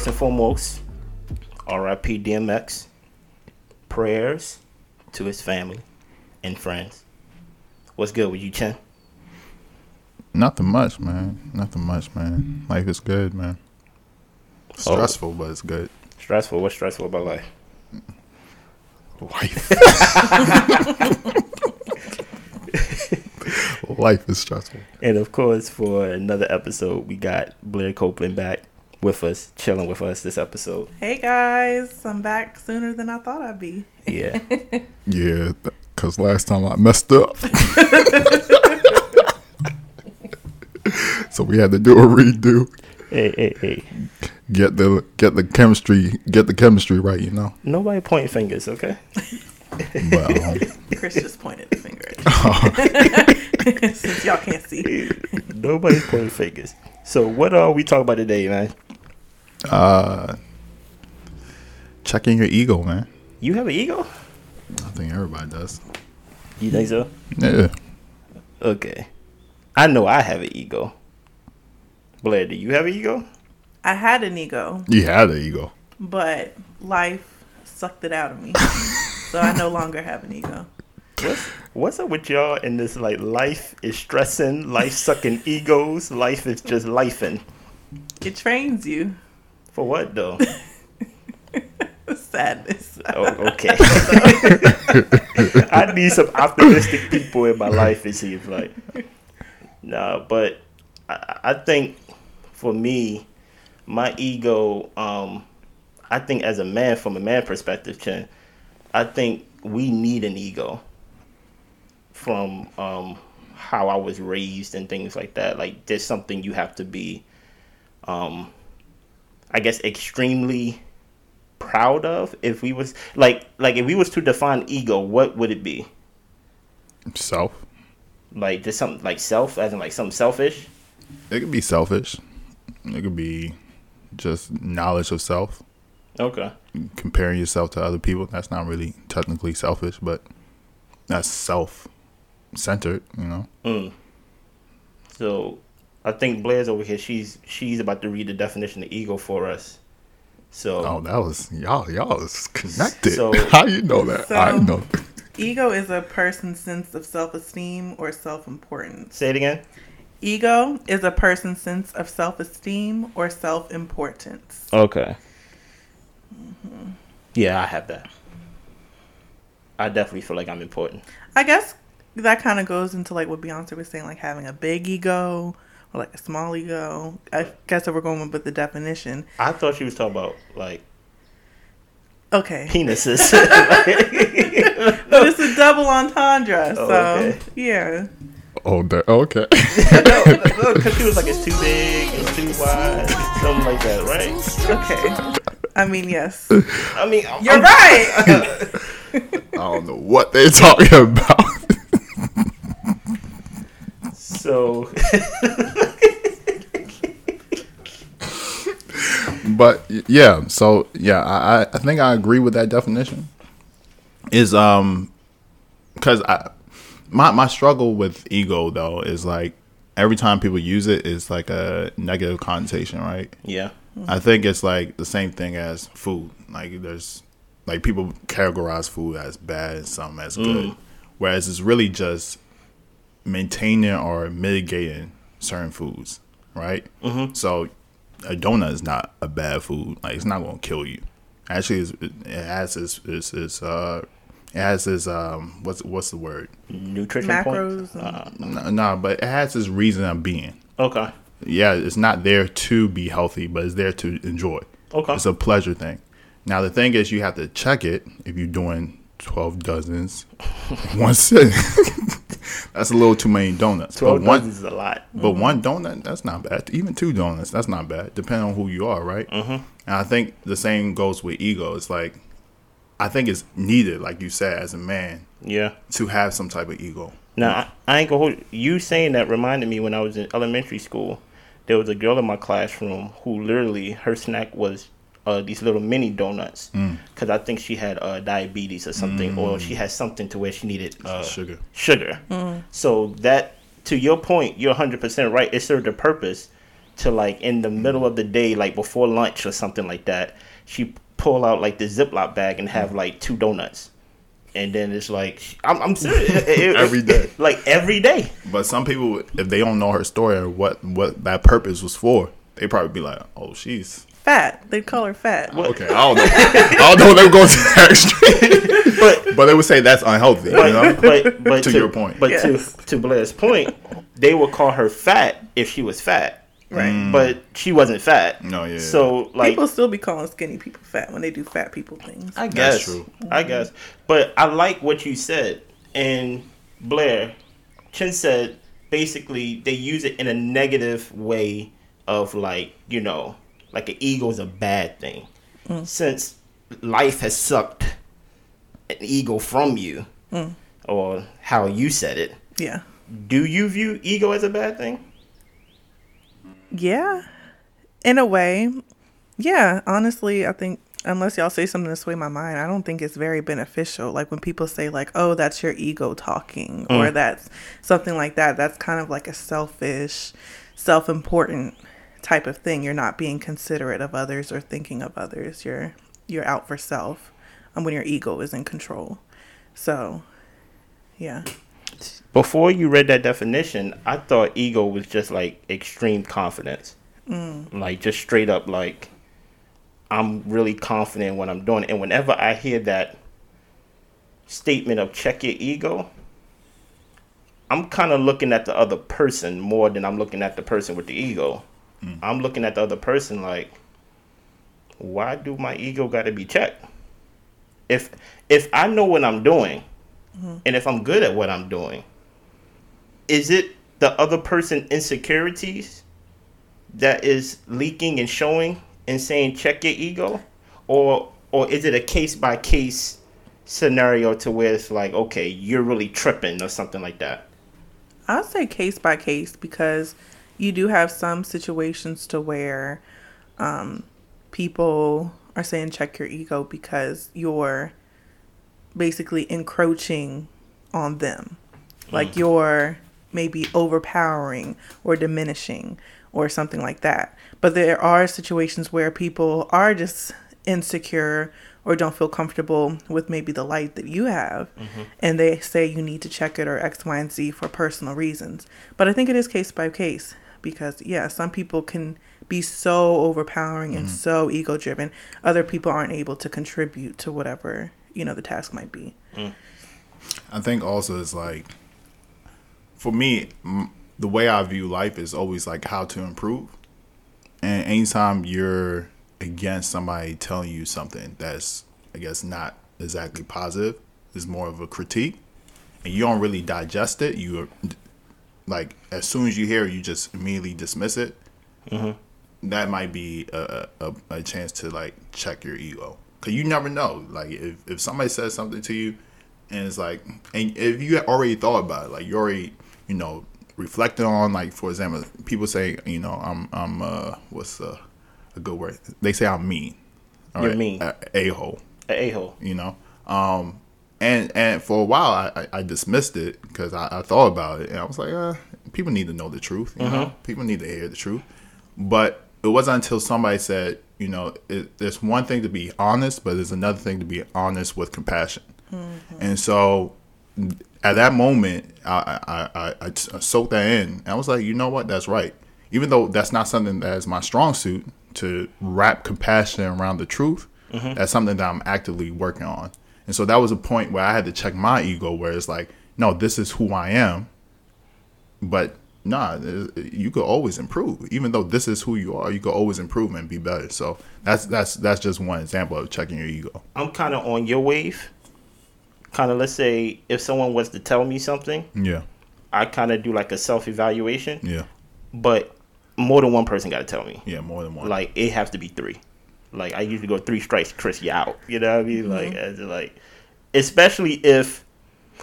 first and foremost, R.I.P. DMX. Prayers to his family and friends. What's good with you, Chen? Nothing much, man. Nothing much, man. Life is good, man. Oh. Stressful, but it's good. Stressful. What's stressful about life? Life. Life is stressful. And of course, for another episode, we got Blair Copeland back with us, chilling with us this episode. Hey guys, I'm back sooner than I thought I'd be. Yeah. Yeah, because last time I messed up. so we had to do a redo. hey, hey, hey. Get the get the chemistry get the chemistry right, you know. Nobody point fingers, okay? But um, Chris just pointed the finger at you. Since y'all can't see. Nobody's pointing fingers. So, what are we talking about today, man? Uh, checking your ego, man. You have an ego? I think everybody does. You think so? Yeah. Okay. I know I have an ego. Blair, do you have an ego? I had an ego, You had an ego. but life sucked it out of me. so I no longer have an ego. What's, what's up with y'all in this like life is stressing, life sucking egos, life is just lifing. It trains you. For what though? Sadness. Oh, okay. I need some optimistic people in my life. It seems like. Nah, but I, I think for me, my ego. Um, I think as a man, from a man perspective, Chen, I think we need an ego. From um, how I was raised and things like that. Like there's something you have to be. Um, I guess extremely proud of if we was like like if we was to define ego what would it be Self. like just something like self as in like something selfish It could be selfish. It could be just knowledge of self. okay Comparing yourself to other people. That's not really technically selfish, but that's self centered, you know? mm. so i think blair's over here she's she's about to read the definition of ego for us so Oh, that was y'all y'all is connected. So- How you know that? So- I know. Ego is a person's sense of self esteem or self importance. say it again Ego is a person's sense of self esteem or self importance. okay mm-hmm. yeah i have that i definitely feel like i'm important I guess that kind of goes into like what Beyonce was saying, like having a big ego or like a small ego. I guess if we're going with the definition. i thought she was talking about like Okay. penises But it's a double entendre. Oh, so, Oh, okay. yeah. Oh, that, okay. no because she was like it's too big it's too wide something like that right Okay. I mean, yes. i mean I'm- You're I'm- right. I don't know what they're talking about. So but yeah, so yeah, I, I- think I agree with that definition. Is um, because I my my struggle with ego though is like every time people use it is like a negative connotation, right? yeah, I think it's like the same thing as food. Like there's like people categorize food as bad and some as good, whereas it's really just maintaining or mitigating certain foods, right? Mm-hmm. So a donut is not a bad food. Like it's not gonna kill you. Actually, it's, it has its, its, its uh, it has its um, what's what's the word? nutrition Macros. points. Uh, No, no, but it has its reason of being. okay, Yeah, it's not there to be healthy, but it's there to enjoy. Okay. It's a pleasure thing. Now the thing is, you have to check it if you're doing twelve dozens one sitting. that's a little too many donuts. twelve but one, dozens is a lot. but one donut, that's not bad. Even two donuts, that's not bad. Depending on who you are, right? Mm-hmm. And I think the same goes with ego. It's like, I think it's needed, like you said, as a man, Yeah. to have some type of ego. Now I, I ain't gonna hold you saying that reminded me when I was in elementary school. There was a girl in my classroom who literally her snack was uh, these little mini donuts because I think she had uh, diabetes or something, or she had something to where she needed uh, Sugar. Sugar. So that to your point, you're 100 percent right. It served a purpose to like in the middle of the day, like before lunch or something like that, she pull out like the Ziploc bag and have like two donuts. And then it's like I'm, I'm serious. It- it- Every day. like every day. But some people, if they don't know her story or what what that purpose was for, they probably be like, "Oh, she's Fat. They'd call her fat. okay." I don't know. I don't know. They were going to that extreme, But but they would say that's unhealthy. but you know, but, but To your point. But Yes. to to Blair's point, they would call her fat if she was fat. Right. Mm. But she wasn't fat. No, yeah. So like people still be calling skinny people fat when they do fat people things. I guess. That's true. I mm-hmm. guess. But I like what you said. And Blair, Chin said basically they use it in a negative way of like, you know, like an ego is a bad thing. Mm. Since life has sucked an ego from you, mm. or how you said it, Yeah. do you view ego as a bad thing? Yeah. In a way. Yeah. Honestly, I think unless y'all say something to sway my mind, I don't think it's very beneficial. Like when people say like, "Oh, that's your ego talking," or mm. that's something like that. That's kind of like a selfish, self-important type of thing. You're not being considerate of others or thinking of others. You're you're out for self. And when your ego is in control. So, yeah. Before you read that definition, I thought ego was just like extreme confidence. Mm. Like just straight up like I'm really confident in what I'm doing. And whenever I hear that statement of check your ego, I'm kind of looking at the other person more than I'm looking at the person with the ego. Mm. I'm looking at the other person like, why do my ego got to be checked? If if I know what I'm doing, mm-hmm. and if I'm good at what I'm doing, is it the other person insecurities that is leaking and showing and saying check your ego, or or is it a case by case scenario to where it's like okay you're really tripping or something like that? I'll say case by case because you do have some situations to where um, people are saying check your ego because you're basically encroaching on them. Like you're maybe overpowering or diminishing or something like that. But there are situations where people are just insecure or don't feel comfortable with maybe the light that you have and they say you need to check it or X, Y, and Z for personal reasons. But I think it is case by case because, yeah, some people can be so overpowering and mm-hmm. so ego driven. Other people aren't able to contribute to whatever, you know, the task might be. Mm. I think also it's like, for me, m- the way I view life is always like how to improve. And anytime you're against somebody telling you something that's, I guess, not exactly positive, is more of a critique, and you don't really digest it, you like as soon as you hear it, you just immediately dismiss it. That might be a, a, a chance to like check your ego, cause you never know. Like if, if somebody says something to you, and it's like, and if you already thought about it, like you already, you know, reflected on, like for example, people say, you know, I'm, I'm, uh, what's uh, a good word? They say I'm mean. You're mean. A hole A hole. you know. Um, and and for a while, I, I, I dismissed it because I, I thought about it, and I was like, uh, people need to know the truth. You know, mm-hmm. people need to hear the truth. But it wasn't until somebody said, you know, it, there's one thing to be honest, but there's another thing to be honest with compassion. Mm-hmm. And so, at that moment, I I soaked that in, and I was like, you know what, that's right. Even though that's not something that is my strong suit to wrap compassion around the truth, mm-hmm. that's something that I'm actively working on. And so that was a point where I had to check my ego, where it's like, no, this is who I am, but nah, uh, you could always improve. Even though this is who you are, you could always improve and be better. So that's that's that's just one example of checking your ego. I'm kind of on your wave. Kind of, let's say, if someone was to tell me something, Yeah, I kind of do like a self evaluation, yeah, but more than one person got to tell me. yeah. More than one. Like it has to be three. Like I usually go three strikes, Chris, you out. You know what I mean? Like, mm-hmm. as in, like, especially if,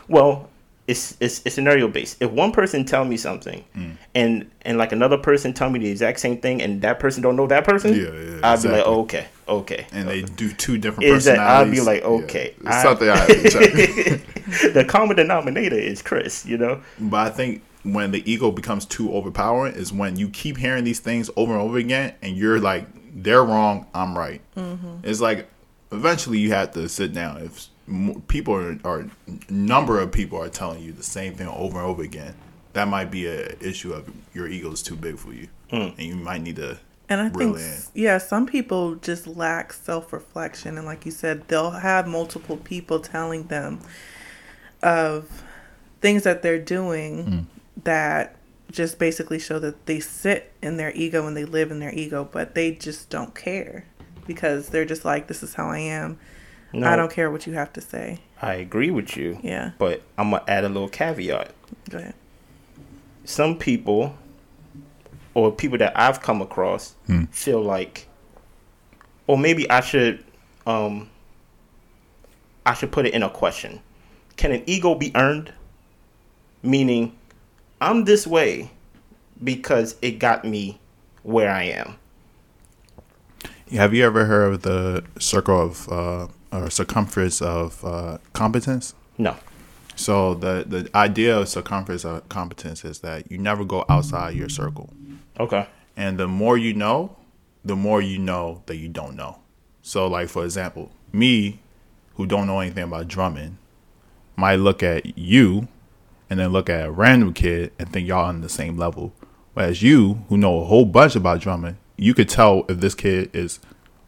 well, it's it's, it's scenario based. If one person tell me something, mm. and and like another person tell me the exact same thing, and that person don't know that person, Yeah, yeah, I'd be like, oh, okay, okay. and they do two different Is that I'd be personalities. like, Yeah, okay, it's I- something I have to check. the common denominator is Chris. You know? But I think when the ego becomes too overpowering is when you keep hearing these things over and over again, and you're like, they're wrong, I'm right. It's like eventually you have to sit down. If people are, or number of people are telling you the same thing over and over again, that might be a issue of your ego is too big for you, and you might need to And I reel think, in. yeah, some people just lack self reflection. And like you said, they'll have multiple people telling them of things that they're doing Hmm. that just basically show that they sit in their ego and they live in their ego, but they just don't care because they're just like, this is how I am. No, I don't care what you have to say. I agree with you. Yeah. But I'm gonna add a little caveat. Go ahead. Some people, or people that I've come across, feel like, or maybe I should, um, I should put it in a question: Can an ego be earned? Meaning, I'm this way because it got me where I am. Have you ever heard of the circle of uh, or circumference of uh, competence? No. So the the idea of circumference of competence is that you never go outside your circle, Okay. and the more you know, the more you know that you don't know. So, like for example, me, who don't know anything about drumming, might look at you, and then look at a random kid and think y'all on the same level. Whereas you, who know a whole bunch about drumming, you could tell if this kid is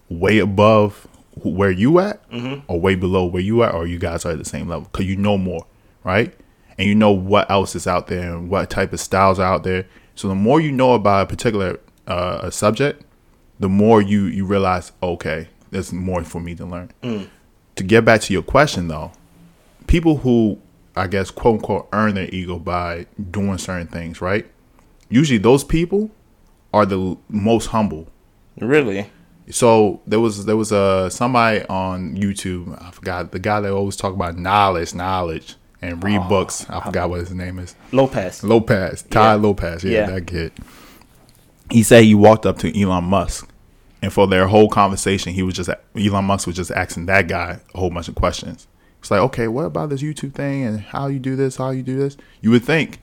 way above where you at or way below where you at or you guys are at the same level because you know more right? And you know what else is out there and what type of styles are out there. So the more you know about a particular uh, a subject the more you you realize okay there's more for me to learn. To get back to your question though people who i guess quote unquote earn their ego by doing certain things right usually those people are the most humble Really? so there was there was a somebody on YouTube. I forgot the guy that always talk about knowledge, knowledge, and read oh, books. I forgot what his name is. Lopez. Lopez, Tai Yeah. Lopez. Yeah, Yeah. that kid. He said he walked up to Elon Musk, and for their whole conversation, he was just Elon Musk was just asking that guy a whole bunch of questions. It's like, okay, what about this YouTube thing and how you do this, how you do this? You would think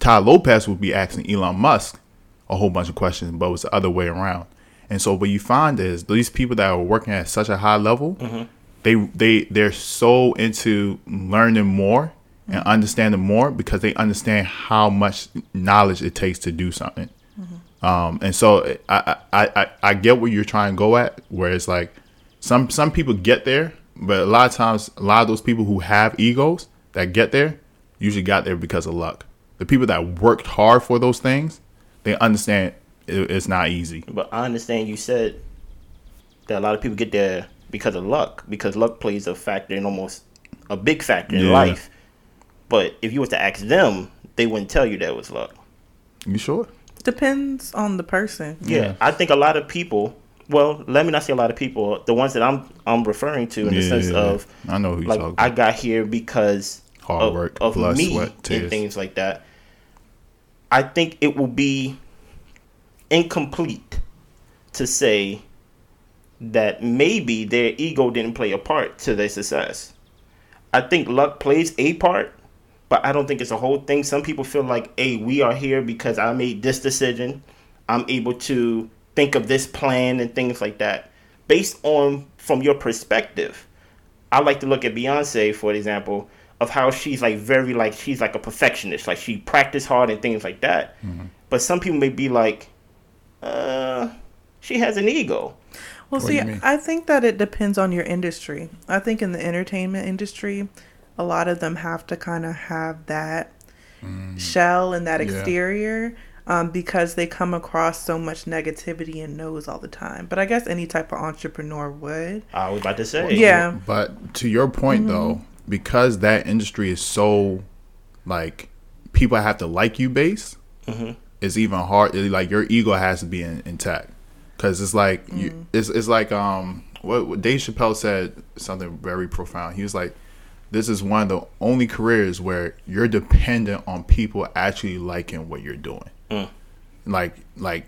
Tai Lopez would be asking Elon Musk a whole bunch of questions, but it was the other way around. And so what you find is these people that are working at such a high level, mm-hmm. they they they're so into learning more and mm-hmm. understanding more because they understand how much knowledge it takes to do something. Mm-hmm. Um, and so I, I, I, I get where you're trying to go at, where it's like some some people get there, but a lot of times a lot of those people who have egos that get there usually got there because of luck. The people that worked hard for those things, they understand it, it's not easy. But I understand you said that a lot of people get there because of luck, because luck plays a factor in almost a big factor in Yeah. life. But if you was to ask them, they wouldn't tell you that was luck. You sure? Depends on the person. Yeah, Yeah. I think a lot of people. Well, let me not say a lot of people. The ones that I'm I'm referring to in the sense yeah, of. I know who you're like talking I got here because Hard of, work, of blood, me sweat, tears. and things like that. I think it will be incomplete to say that maybe their ego didn't play a part to their success. I think luck plays a part, but I don't think it's a whole thing. Some people feel like, hey, we are here because I made this decision. I'm able to think of this plan and things like that. Based on from your perspective, I like to look at Beyonce, for example, of how she's like very like she's like a perfectionist. Like she practiced hard and things like that. But some people may be like, uh, she has an ego. Well, What see. I think that it depends on your industry. I think in the entertainment industry, a lot of them have to kind of have that shell and that Mm. Yeah. exterior um, because they come across so much negativity and no's all the time. But I guess any type of entrepreneur would. I was about to say, Yeah. But to your point though, because that industry is so like people have to like you base, it's even hard. it- Like your ego has to be in, intact because it's like you, it's it's like um what, what Dave Chappelle said something very profound. He was like, "This is one of the only careers where you're dependent on people actually liking what you're doing." Like like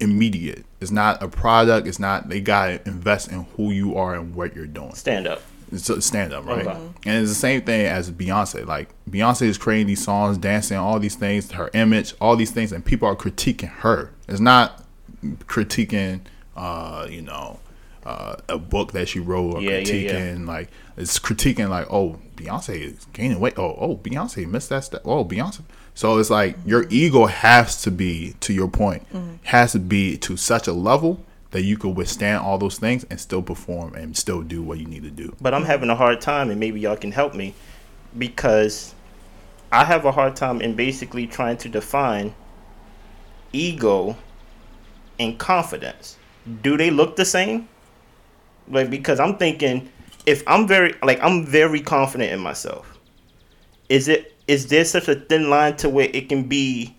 immediate. It's not a product. It's not they gotta invest in who you are and what you're doing. stand up. It's a stand up, right? Okay. And it's the same thing as Beyonce. Like Beyonce is creating these songs, dancing, all these things, her image, all these things, and people are critiquing her. It's not critiquing, uh, you know, uh, a book that she wrote or Yeah, yeah, critiquing yeah. like it's critiquing like, oh, Beyonce is gaining weight. Oh, oh, Beyonce missed that step. Oh, Beyonce. So it's like your ego has to be, to your point, has to be to such a level that you could withstand all those things and still perform and still do what you need to do. but I'm having a hard time, and maybe y'all can help me because I have a hard time in basically trying to define ego and confidence. Do they look the same? Like because I'm thinking if I'm very like I'm very confident in myself. Is it is there such a thin line to where it can be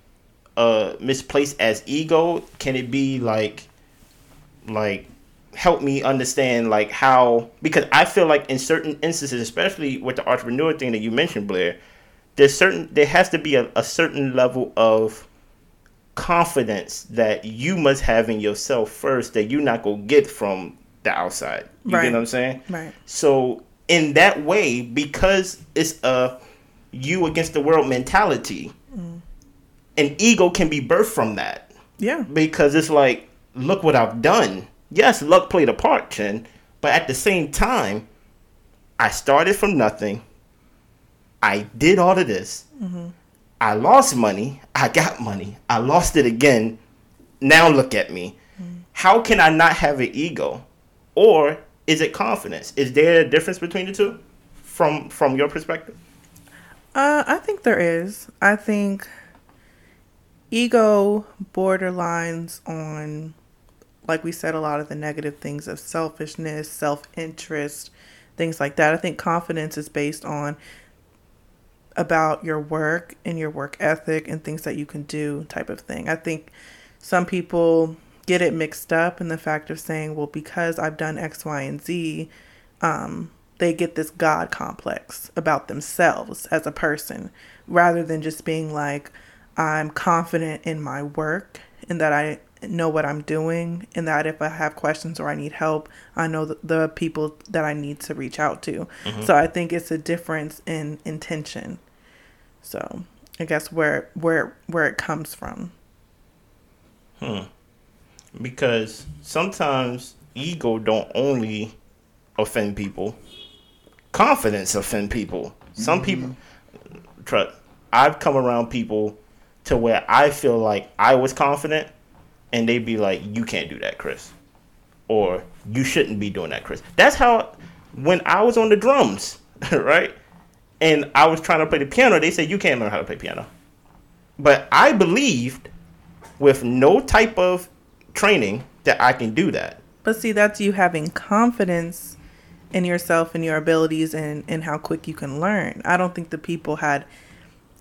uh misplaced as ego? Can it be like like help me understand like how because I feel like in certain instances, especially with the entrepreneur thing that you mentioned, Blair, there's certain there has to be a, a certain level of confidence that you must have in yourself first that you're not gonna get from the outside. You Right. get what I'm saying? Right. So in that way, because it's a you against the world mentality, mm. an ego can be birthed from that Yeah. because it's like, look what I've done. Yes, luck played a part, Chen, but at the same time, I started from nothing. I did all of this. Mm-hmm. I lost money. I got money. I lost it again. Now look at me. Mm. How can I not have an ego? Or is it confidence? Is there a difference between the two from from your perspective? Uh, I think there is. I think ego borderlines on, like we said, a lot of the negative things of selfishness, self interest, things like that. I think confidence is based on about your work and your work ethic and things that you can do, type of thing. I think some people get it mixed up in the fact of saying, well, because I've done X, Y, and Z, um, they get this God complex about themselves as a person rather than just being like, I'm confident in my work and that I know what I'm doing and that if I have questions or I need help, I know the, the people that I need to reach out to. So I think it's a difference in intention. So I guess where where where it comes from. Because sometimes ego don't only offend people confidence offend people. Some mm-hmm. people trust i've come around people to where i feel like i was confident and they'd be like you can't do that chris or you shouldn't be doing that chris. That's how when i was on the drums right? And i was trying to play the piano they said you can't learn how to play piano. But i believed with no type of training that I can do that. But see, that's you having confidence in yourself and your abilities and, and how quick you can learn. I don't think the people had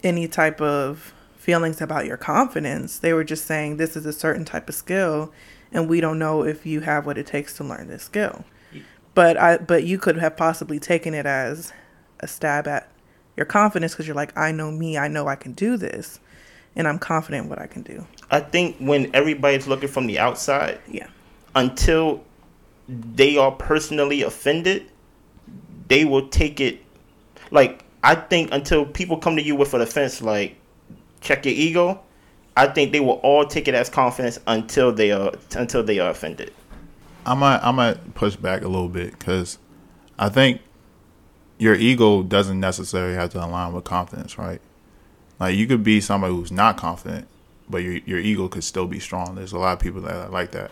any type of feelings about your confidence. They were just saying this is a certain type of skill and we don't know if you have what it takes to learn this skill. But I but you could have possibly taken it as a stab at your confidence because you're like, I know me, I know I can do this, and I'm confident what I can do. I think when everybody's looking from the outside, Yeah. until they are personally offended, they will take it like I think until people come to you with an offense like check your ego, I think they will all take it as confidence until they are until they are offended. I might I might push back a little bit because I think your ego doesn't necessarily have to align with confidence, right? Like you could be somebody who's not confident, but your your ego could still be strong. There's a lot of people that are like that,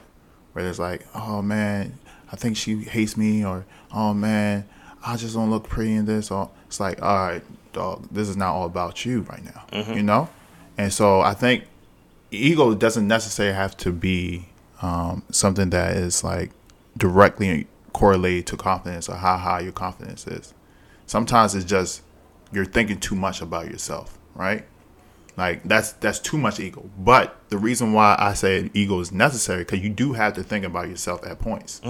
where it's like, oh man, I think she hates me, or oh man, I just don't look pretty in this. Or it's like, all right, dog, this is not all about you right now, you know. And so I think ego doesn't necessarily have to be um, something that is like directly correlated to confidence or how high your confidence is. Sometimes it's just you're thinking too much about yourself, right? Like that's that's too much ego. But the reason why I say ego is necessary because you do have to think about yourself at points.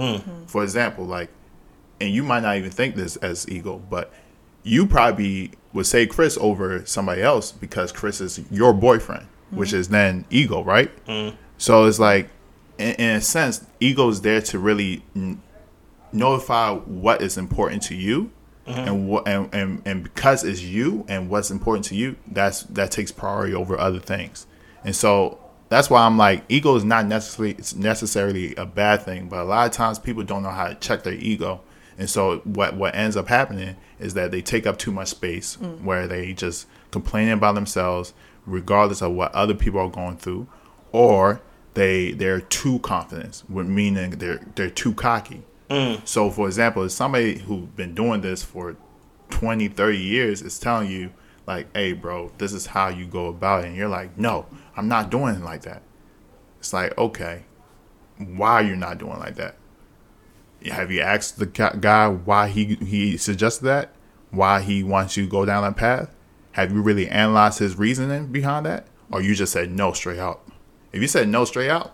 For example, like, and you might not even think this as ego, but you probably would say Chris over somebody else because Chris is your boyfriend, which is then ego, right? So it's like, in, in a sense, ego is there to really mm, notify what is important to you and mm-hmm. what and, and and because it's you and what's important to you that's that takes priority over other things. And so that's why i'm like ego is not necessarily it's necessarily a bad thing but a lot of times people don't know how to check their ego. And so what what ends up happening is that they take up too much space mm. where they just complaining about themselves regardless of what other people are going through or they they're too confident meaning they're they're too cocky Mm. so, for example, if somebody who's been doing this for 20, 30 years is telling you, like, hey, bro, this is how you go about it. And you're like, no, I'm not doing it like that. It's like, okay, why are you're not doing like that? Have you asked the guy why he, he suggested that? Why he wants you to go down that path? Have you really analyzed his reasoning behind that? Or you just said no straight out? If you said no straight out,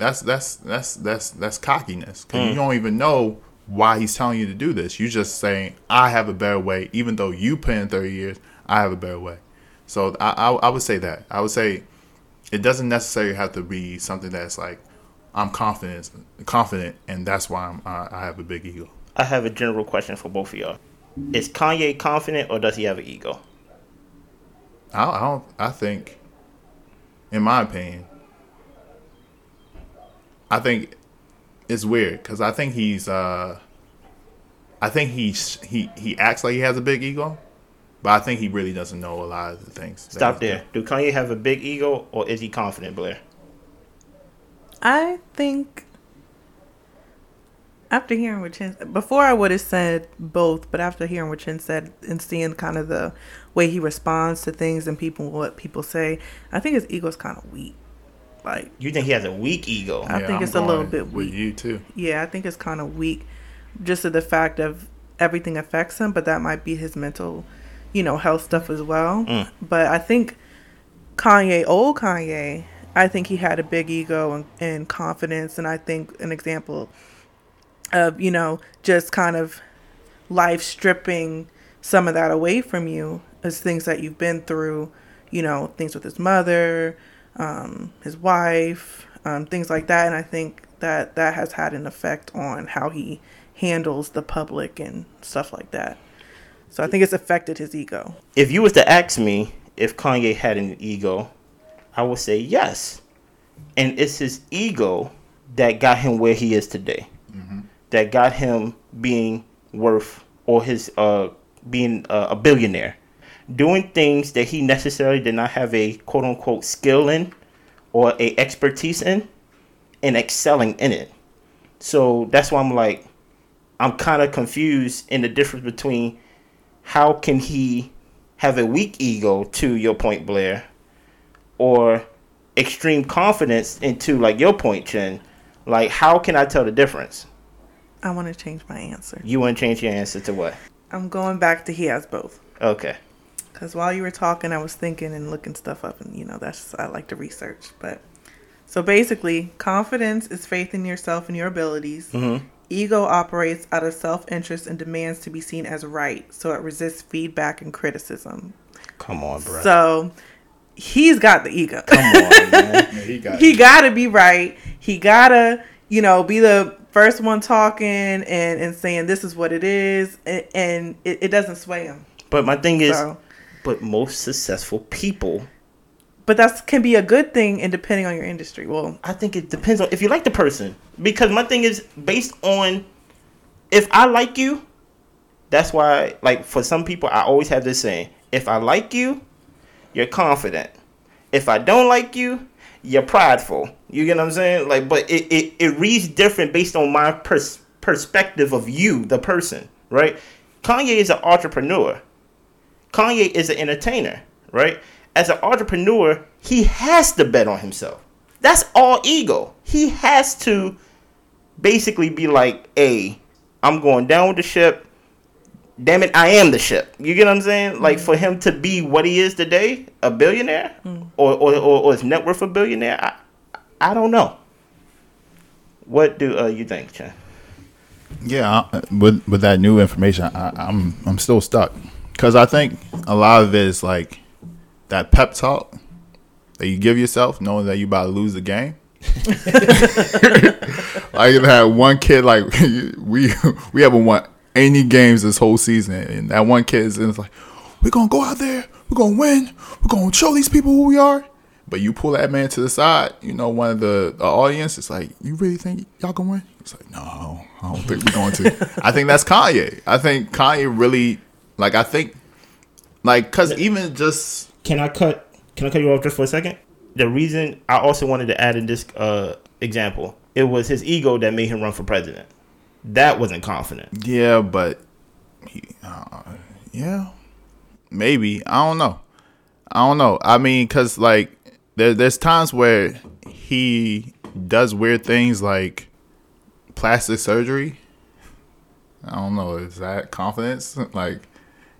that's that's that's that's that's cockiness because you mm. don't even know why he's telling you to do this. You just saying I have a better way, even though you put in thirty years. I have a better way. So I, I I would say that I would say it doesn't necessarily have to be something that's like I'm confident confident and that's why I'm, I, I have a big ego. I have a general question for both of y'all. Is Kanye confident or does he have an ego? I, I don't. I think, in my opinion, I think it's weird because I think he's. uh I think he's he he acts like he has a big ego, but I think he really doesn't know a lot of the things. Stop he's there. Do Kanye have a big ego or is he confident, Blair? I think after hearing what Chin before I would have said both, but after hearing what Chin said and seeing kind of the way he responds to things and people what people say, I think his ego's kind of weak. Like, You think he has a weak ego? I think it's a little going bit with weak. you too. yeah, I think it's kind of weak, just to the fact of everything affects him, but that might be his mental, you know, health stuff as well. Mm. But I think Kanye, old Kanye, I think he had a big ego and, and confidence, and I think an example of you know just kind of life stripping some of that away from you is things that you've been through, you know, things with his mother, um, his wife, um, things like that, and I think that that has had an effect on how he handles the public and stuff like that. So I think it's affected his ego. If you was to ask me if Kanye had an ego, I would say yes. And it's his ego that got him where he is today. That got him being worth or his uh being uh, a billionaire. Doing things that he necessarily did not have a quote unquote skill in or a expertise in and excelling in it. So that's why I'm like I'm kind of confused in the difference between how can he have a weak ego to your point blair or extreme confidence into like your point Chen. like how can i tell the difference I want to change my answer. you want to change your answer to what I'm going back to he has both. okay Because while you were talking, I was thinking and looking stuff up, and you know, that's I like to research. But so basically, confidence is faith in yourself and your abilities. Mm-hmm. Ego operates out of self interest and demands to be seen as right, so it resists feedback and criticism. come on bro So he's got the ego. come on man Yeah, he got. he gotta be right. He gotta, you know, be the first one talking and and saying this is what it is, and, and it, it doesn't sway him. but my thing is So. But most successful people But that can be a good thing, and depending on your industry. Well, I think it depends on if you like the person. Because my thing is based on if I like you, that's why like for some people I always have this saying, if I like you, you're confident. If I don't like you, you're prideful. You get what I'm saying? Like but it it, it reads different based on my pers- perspective of you, the person, right? Kanye is an entrepreneur. Kanye is an entertainer, right? As an entrepreneur, he has to bet on himself. That's all ego. He has to basically be like, hey, I'm going down with the ship. Damn it, I am the ship. You get what I'm saying? Like for him to be what he is today, a billionaire, or, or, or, or his net worth a billionaire, I, I don't know. What do uh, you think, Chen? Yeah, I- with with that new information, I, I'm I'm still stuck because I think a lot of it is like that pep talk that you give yourself, knowing that you about to lose the game. like you had one kid like we we haven't won any games this whole season, and that one kid is like, we're gonna go out there, we're gonna win, we're gonna show these people who we are. But you pull that man to the side, you know, one of the, the audience is like, you really think y'all gonna win? It's like, no, I don't think we're going to. I think that's Kanye. I think Kanye really, like, I think, like, cause even just Can I cut? Can I cut you off just for a second? The reason I also wanted to add in this uh, example, it was his ego that made him run for president. That wasn't confident. Yeah, but he, uh, yeah, maybe I don't know. I don't know. I mean, cause like there, there's times where he does weird things like plastic surgery. I don't know. Is that confidence? Like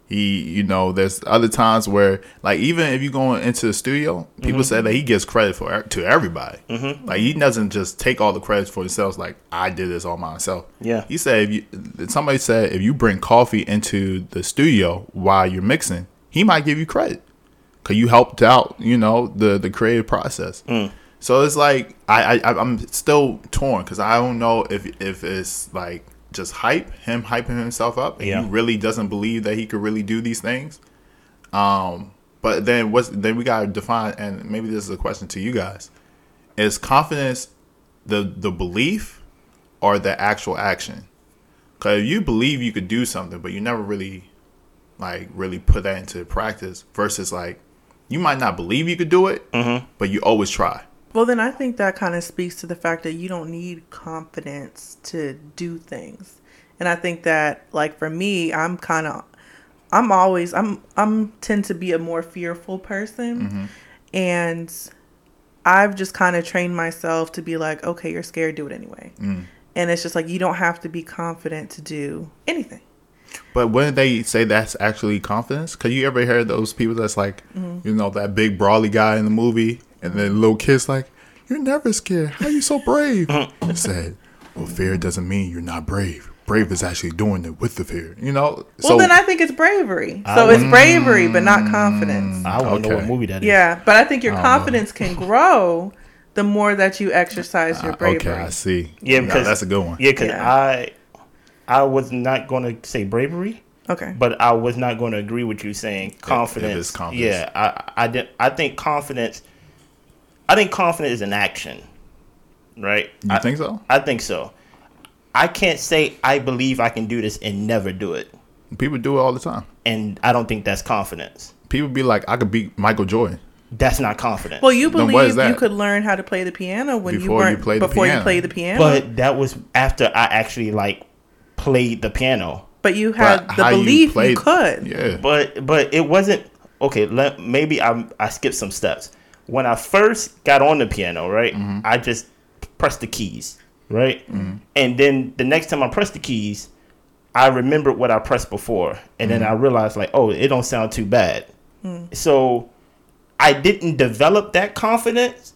he, you know, there's other times where, like, even if you go into the studio, people say that he gives credit for to everybody. Mm-hmm. Like he doesn't just take all the credit for himself. Like I did this all myself. Yeah. He said if you, somebody said if you bring coffee into the studio while you're mixing, he might give you credit because you helped out. You know the the creative process. So it's like I, I I'm still torn because I don't know if if it's like just hype him hyping himself up and Yeah. he really doesn't believe that he could really do these things. Um, but then what's then we gotta define and maybe this is a question to you guys: Is confidence the the belief or the actual action? Because if you believe you could do something, but you never really like really put that into practice, versus like you might not believe you could do it, but you always try. Well, then I think that kind of speaks to the fact that you don't need confidence to do things. And I think that like for me, I'm kind of I'm always I'm I'm tend to be a more fearful person. Mm-hmm. And I've just kind of trained myself to be like, okay, you're scared, do it anyway. Mm. And it's just like you don't have to be confident to do anything. But wouldn't they say that's actually confidence? Cause you ever heard those people that's like, mm-hmm. you know, that big brawly guy in the movie, and then little kids like, "You're never scared. How you so brave?" He said, "Well, fear doesn't mean you're not brave. Brave is actually doing it with the fear. You know." Well, then I think it's bravery. So it's bravery, but not confidence. Mm, I want to know what movie that is. Yeah, but I think your confidence can grow the more that you exercise your bravery. okay, I see. Yeah, No, because that's a good one. Yeah, because Yeah. I, I was not going to say bravery, Okay. but I was not going to agree with you saying confidence. is confidence. Yeah, I, I did. I think confidence. I think confidence is an action, right? You I, think so? I think so. I can't say I believe I can do this and never do it, People do it all the time. and I don't think that's confidence. People be like, "I could beat Michael Jordan." That's not confidence. well, you Then what is believe you could learn how to play the piano when you Before you weren't played the before you piano. played the piano. but that was after I actually like played the piano. But you had But the belief you, played- could. Yeah. but but it wasn't okay. Let, maybe I I skipped some steps. When I first got on the piano, right, mm-hmm. I just pressed the keys, right, mm-hmm. and then the next time I pressed the keys, I remembered what I pressed before, and then mm-hmm. I realized like, oh, it don't sound too bad. Hmm. So I didn't develop that confidence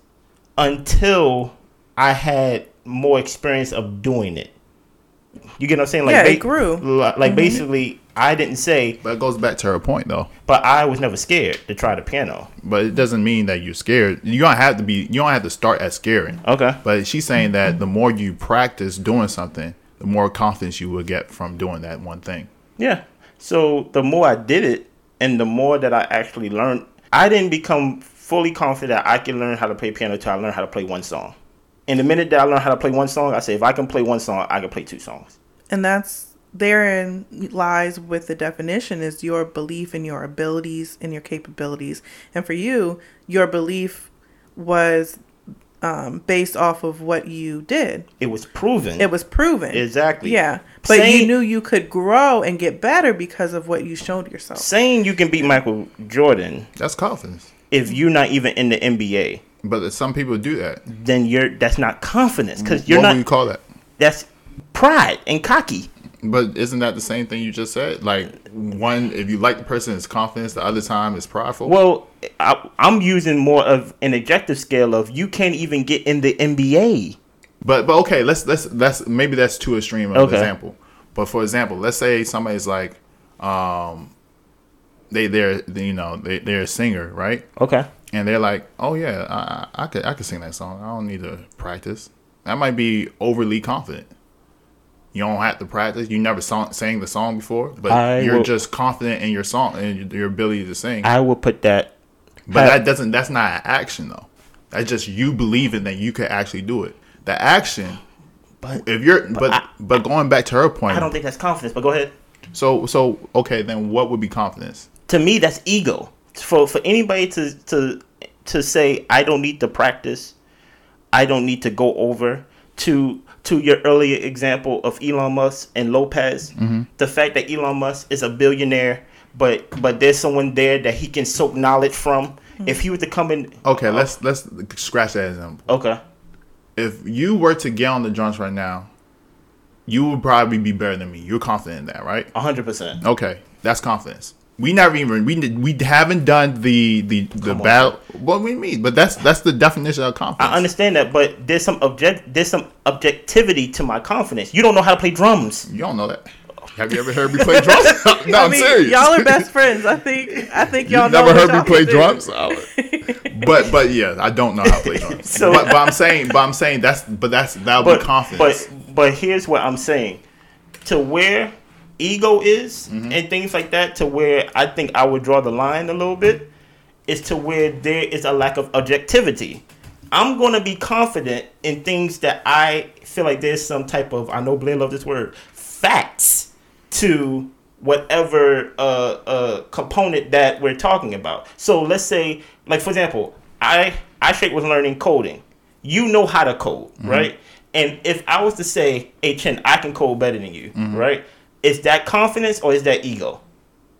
until I had more experience of doing it. You get what I'm saying? Like Yeah, it grew. li- Like basically, I didn't say, But it goes back to her point though. but I was never scared to try the piano. But it doesn't mean that you're scared. You don't have to be. You don't have to start at scaring. Okay. But she's saying that the more you practice doing something, the more confidence you will get from doing that one thing. Yeah. So the more I did it, and the more that I actually learned, I didn't become fully confident that I can learn how to play piano till I learned how to play one song. And the minute that I learned how to play one song, I say if I can play one song, I can play two songs. And that's therein lies with the definition is your belief in your abilities and your capabilities. And for you, your belief was um, based off of what you did. It was proven. It was proven. Exactly. Yeah. But you knew you could grow and get better because of what you showed yourself. saying you can beat Michael Jordan That's confidence. if you're not even in the NBA, But some people do that. then you're that's not confidence because you're what not. would you call that? that's pride and cocky. But isn't that the same thing you just said? Like one, if you like the person, is confidence. The other time is prideful. Well, I, I'm using more of an objective scale of you can't even get in the NBA. But but okay, let's let's that's maybe that's too extreme of Okay. an example. But for example, let's say somebody's like, um, they they're you know they they're a singer, right? Okay. And they're like, oh yeah, I I I could I could sing that song. I don't need to practice. That might be overly confident. You don't have to practice. You never song, sang the song before, but I you're will- just confident in your song and your ability to sing. I will put that. But that doesn't. That's not an action though. That's just you believing that you could actually do it. The action. But If you're, but I- but going back to her point. I don't think that's confidence. But go ahead. so so okay. Then what would be confidence? To me, that's ego. For for anybody to to to say I don't need to practice, I don't need to go over to to your earlier example of Elon Musk and Lopez. Mm-hmm. The fact that Elon Musk is a billionaire, but but there's someone there that he can soak knowledge from. Hmm. If he were to come in, Okay, let's let's scratch that example. okay, If you were to get on the drums right now, you would probably be better than me. You're confident in that, right? hundred percent. Okay, that's confidence. We never even we we haven't done the the the Come on. battle. What we mean, but that's that's the definition of confidence. I understand that, but there's some object there's some objectivity to my confidence. You don't know how to play drums. You don't know that. Have you ever heard me play drums? no, I I'm mean, serious. y'all are best friends. I think. I think You y'all never heard me play do. drums, but but yeah, I don't know how to play drums. So- but, but I'm saying, but I'm saying that's but that's that would But be confidence. but but here's what I'm saying. To where ego is Mm-hmm. and things like that, to where I think I would draw the line a little bit, is to where there is a lack of objectivity. I'm gonna be confident in things that I feel like there's some type of I know Blair love this word facts to whatever uh, uh, component that we're talking about. So let's say, like for example, I I straight was learning coding. You know how to code, right? And if I was to say, "Hey Chen, I can code better than you," right? Is that confidence or is that ego?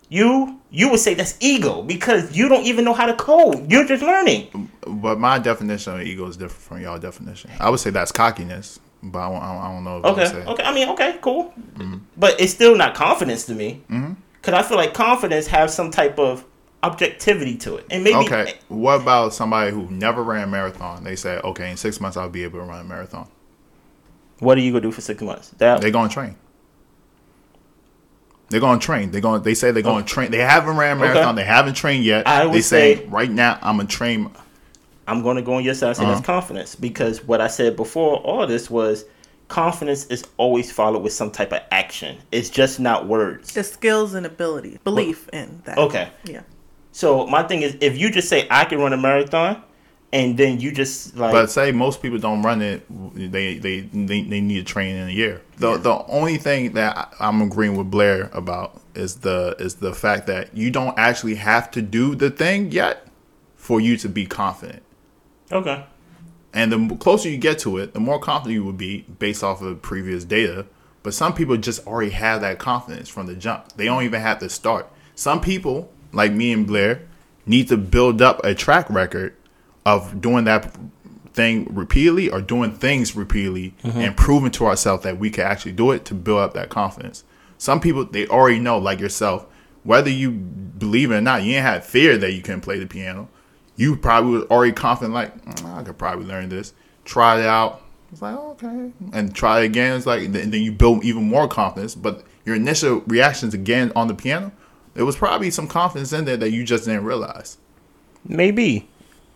You you would say that's ego because you don't even know how to code. You're just learning. But my definition of ego is different from y'all definition. I would say that's cockiness, but I don't, I don't- know. Okay, would say. okay. I mean, okay, cool. Mm-hmm. But it's still not confidence to me. Mm-hmm. Because I feel like confidence has some type of objectivity to it, and maybe Okay. What about somebody who never ran a marathon? They say, okay, in six months I'll be able to run a marathon. what are you gonna do for six months? That They're going to train. They're going to train. They're going. They say they're going to train. They haven't ran a marathon. They haven't trained yet. I would they say, say- right now I'm gonna train. I'm going to go on your side and say Uh-huh. that's confidence because what I said before all this was confidence is always followed with some type of action. It's just not words. It's skills and ability, belief in that. Okay. Yeah. So my thing is, if you just say I can run a marathon, and then you just like But say most people don't run it. They they they, they need to train in a year. The the only thing that I'm agreeing with Blair about is the is the fact that you don't actually have to do the thing yet for you to be confident. okay, And the closer you get to it, the more confident you will be based off of previous data. But some people just already have that confidence from the jump. They don't even have to start. Some people, like me and Blair, need to build up a track record of doing that thing repeatedly or doing things repeatedly and proving to ourselves that we can actually do it to build up that confidence. Some people, they already know, like yourself, whether you believe it or not, you ain't had fear that you couldn't play the piano you probably was already confident, like "Mm, I could probably learn this. Try it out. It's like okay, and try it again. It's like and then you build even more confidence. But your initial reactions again on the piano, there was probably some confidence in there that you just didn't realize. maybe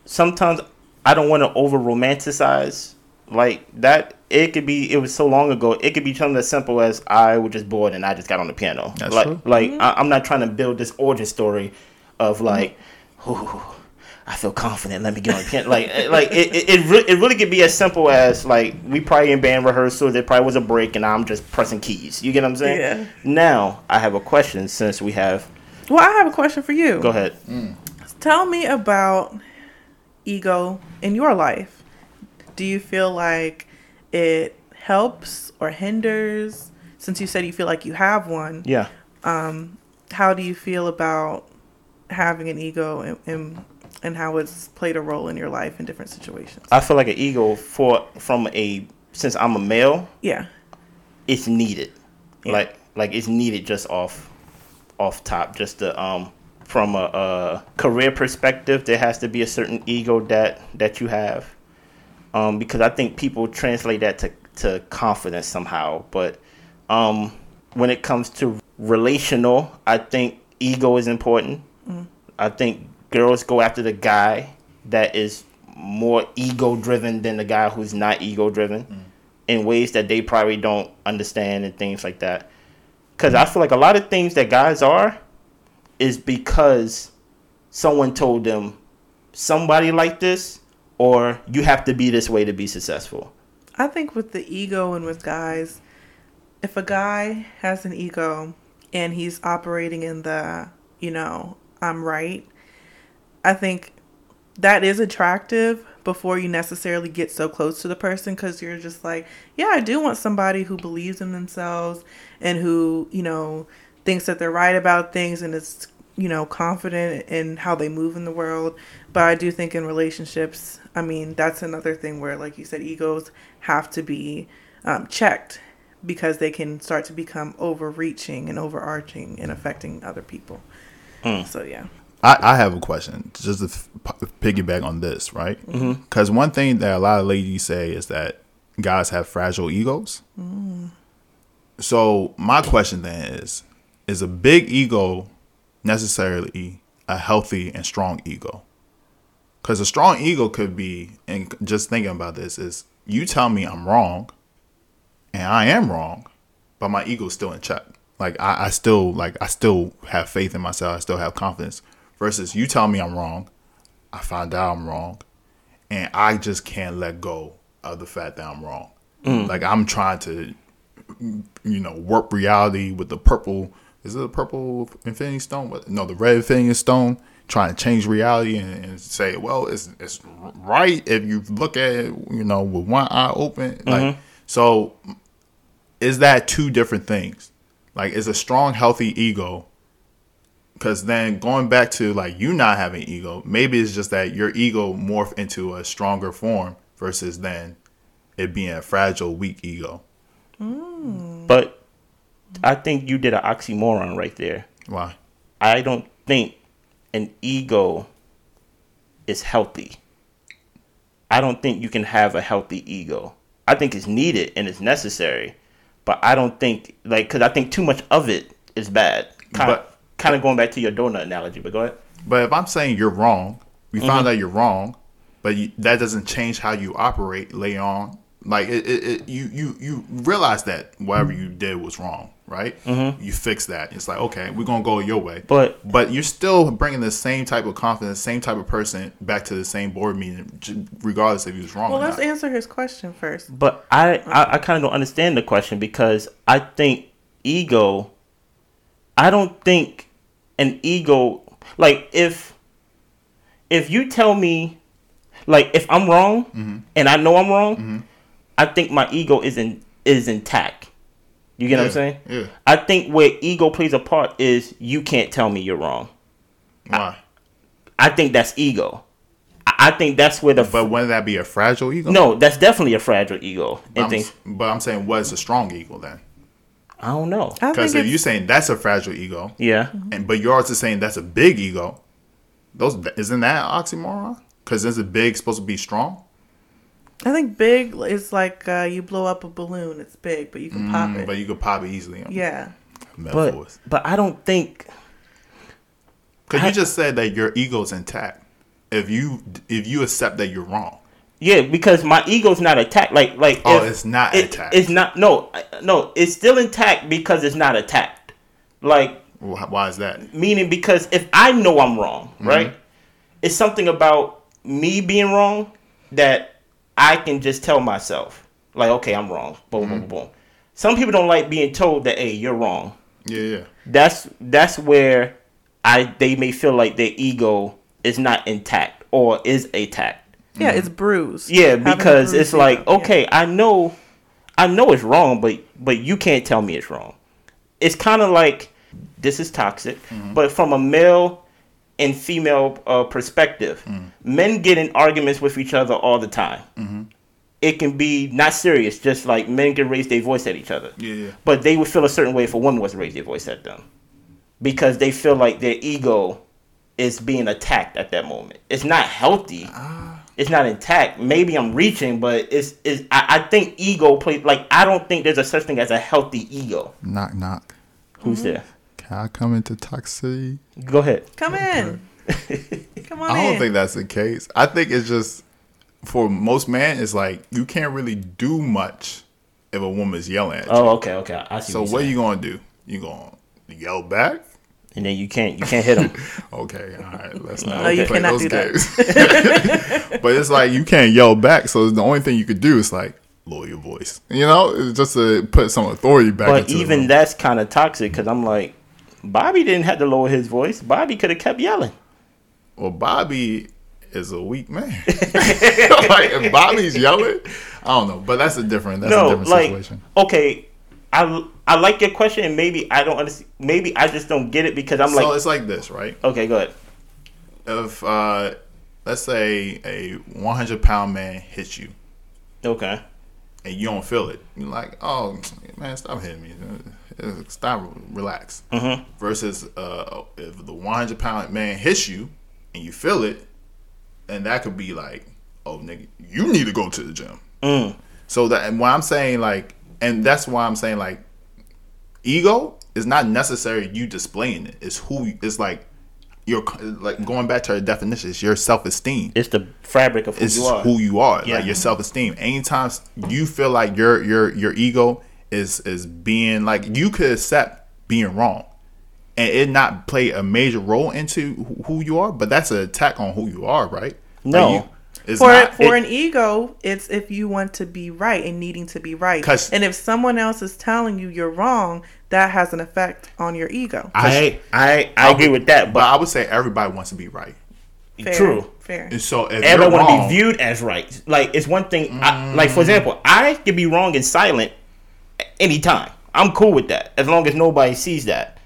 sometimes I don't want to over romanticize like that. It could be it was so long ago. It could be something as simple as I was just bored and I just got on the piano. That's like true. like mm-hmm. I, I'm not trying to build this origin story of mm-hmm. like. Ooh, I feel confident. Let me get on the piano. Like, like it, it, it, re- it really could be as simple as like we probably in band rehearsal. There probably was a break, and I'm just pressing keys. You get what I'm saying? Yeah. Now I have a question since we have. Well, I have a question for you. Go ahead. Mm. Tell me about ego in your life. Do you feel like it helps or hinders? Since you said you feel like you have one, Yeah. Um, how do you feel about having an ego and, and, and how it's played a role in your life in different situations? I feel like an ego for from a since I'm a male, Yeah. it's needed. Yeah. Like like it's needed just off off top. Just to um from a, a career perspective, there has to be a certain ego that that you have. Um, because I think people translate that to to confidence somehow. But um, when it comes to relational, I think ego is important. I think girls go after the guy that is more ego driven than the guy who's not ego driven. in ways that they probably don't understand and things like that. Because I feel like a lot of things that guys are is because someone told them somebody like this or you have to be this way to be successful. I think with the ego and with guys, if a guy has an ego and he's operating in the, you know, I'm right, I think that is attractive before you necessarily get so close to the person because you're just like, yeah, I do want somebody who believes in themselves and who, you know, thinks that they're right about things and is, you know, confident in how they move in the world. But I do think in relationships, I mean, that's another thing where, like you said, egos have to be um, checked because they can start to become overreaching and overarching and affecting other people. Mm. So, yeah. I, I have a question just to f- piggyback on this, right? Because one thing that a lot of ladies say is that guys have fragile egos. So my question then is: Is a big ego necessarily a healthy and strong ego? Because a strong ego could be, and just thinking about this is, you tell me I'm wrong, and I am wrong, but my ego's still in check. Like I, I still like I still have faith in myself. I still have confidence. Versus you tell me I'm wrong, I find out I'm wrong, and I just can't let go of the fact that I'm wrong. Mm. Like I'm trying to, you know, warp reality with the purple. Is it a purple Infinity Stone? No, the red Infinity Stone. Trying to change reality and, and say, well, it's it's right if you look at it, you know, with one eye open. Like mm-hmm. so, is that two different things? Like, is a strong, healthy ego? Because then going back to like you not having ego, maybe it's just that your ego morph into a stronger form versus then it being a fragile, weak ego. Mm. But I think you did an oxymoron right there. Why? I don't think an ego is healthy. I don't think you can have a healthy ego. I think it's needed and it's necessary, but I don't think like because I think too much of it is bad. Kind of, But- kind of going back to your donut analogy. But go ahead. But if I'm saying you're wrong, we found mm-hmm. out you're wrong, but you, that doesn't change how you operate later on. Like it, it, it you you you realize that whatever mm-hmm. you did was wrong, right? Mm-hmm. You fix that. It's like okay, we're gonna go your way, But- but you're still bringing the same type of confidence, same type of person back to the same board meeting, regardless if he was wrong. Well, or let's not. answer his question first. But I, I, I kind of don't understand the question because I think ego. I don't think an ego like if if you tell me like if I'm wrong mm-hmm. and I know I'm wrong, mm-hmm. I think my ego is in is intact. You get what I'm saying? yeah. I think where ego plays a part is you can't tell me you're wrong. Why? I think that's ego. I I think that's where the But wouldn't that be a fragile ego? no, that's definitely a fragile ego. And I'm, things but I'm saying, what's a strong ego then? I don't know. Because if you're saying that's a fragile ego, Yeah. and but you're also saying that's a big ego. Those isn't that oxymoron? Because is a big supposed to be strong? I think big is like uh, you blow up a balloon. It's big, but you can pop Mm, it. but you can pop it easily. Yeah. But metaphors. but I don't think Because you just said that your ego's intact. If you if you accept that you're wrong, yeah because my ego's not attacked like like Oh, it's not it- attacked. It's not no no it's still intact because it's not attacked. Like wh- why is that? meaning because if I know I'm wrong, Mm-hmm. right? It's something about me being wrong that I can just tell myself like okay I'm wrong. Boom Mm-hmm. boom boom. Some people don't like being told that hey you're wrong. Yeah, yeah. that's that's where I they may feel like their ego is not intact or is attacked. Yeah, it's bruised. Yeah, Having because bruised it's like ego, yeah. okay, I know, I know it's wrong, but but you can't tell me it's wrong. It's kind of like this is toxic, but from a male and female uh, perspective, men get in arguments with each other all the time. Mm-hmm. It can be not serious, just like men can raise their voice at each other Yeah, yeah. but they would feel a certain way if a woman was to raise their voice at them because they feel like their ego is being attacked at that moment. It's not healthy. Ah. It's not intact. Maybe I'm reaching, but it's, it's I, I think ego plays like I don't think there's a such thing as a healthy ego. Knock knock. Who's mm-hmm. there? Can I come into toxicity? Go ahead. Come in. Come on I don't in. think that's the case. I think it's just for most men, it's like you can't really do much if a woman's yelling at you. Oh, okay, okay. I see. so what, what are you're you gonna do? You gonna yell back? And then you can't you can't hit them. Okay, all right. Let's not No, you play cannot those do that. games. but it's like you can't yell back, so the only thing you could do is like lower your voice. You know, it's just to put some authority back. but into even room. that's kind of toxic because I'm like, Bobby didn't have to lower his voice. Bobby could have kept yelling. well, Bobby is a weak man. like if Bobby's yelling, I don't know, but that's a different. That's a no, different like situation. okay, I I like your question, and maybe I don't understand. Maybe I just don't get it because I'm so like, So it's like this, right? okay, go ahead. If uh, let's say a 100 pound man hits you Okay, and you don't feel it, you're like, oh man, stop hitting me. Stop, relax. Mhm. Versus uh, if the 100 pound man hits you and you feel it, and that could be like, oh nigga, you need to go to the gym. mm. So that and why I'm saying, like, and that's why I'm saying, like, ego is not necessarily you displaying it. It's who it's like. You're like going back to our definition. It's your self esteem. it's the fabric of who It's you are. who you are. Yeah. Like your self esteem. Anytime you feel like your your your ego is is being like you could accept being wrong, and it not play a major role into who- who you are. But that's an attack on who you are, right? No. Like you- it's For not. for it- an ego, it's if you want to be right and needing to be right. And if someone else is telling you you're wrong, that has an effect on your ego. I I I agree with that, but but I would say everybody wants to be right. Fair, true. Fair. And so if Everyone you're want to be viewed as right. Like it's one thing. I, like for mm. example, I could be wrong and silent anytime. I'm cool with that as long as nobody sees that.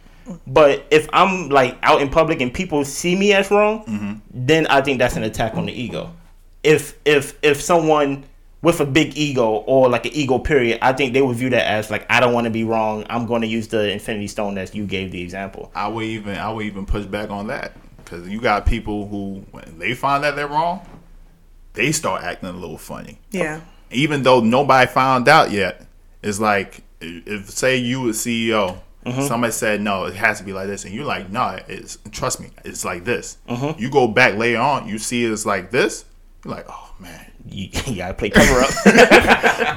But if I'm like out in public and people see me as wrong, mm-hmm. then I think that's an attack on the ego. If if if someone with a big ego or like an ego period, I think they would view that as like I don't want to be wrong. I'm going to use the Infinity Stone as you gave the example. I would even I would even push back on that because you got people who when they find that they're wrong, they start acting a little funny. yeah. even though nobody found out yet, it's like if say you were CEO, Mm-hmm. somebody said no, it has to be like this, and you're like, no, it's trust me, it's like this. Mm-hmm. You go back later on, you see it's like this, you're like, oh man, You, you gotta play cover up.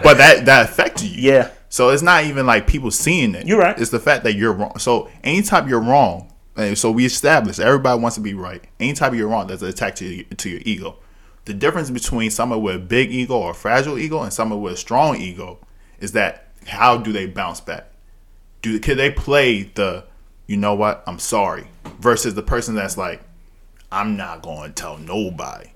but that that affected you. yeah. So it's not even like people seeing it. You're right. It's the fact that you're wrong. So anytime you're wrong, so we established everybody wants to be right. Anytime you're wrong, that's an attack to your, to your ego. The difference between someone with a big ego or a fragile ego and someone with a strong ego is that how do they bounce back? Do can they play the you know what I'm sorry versus the person that's like I'm not going to tell nobody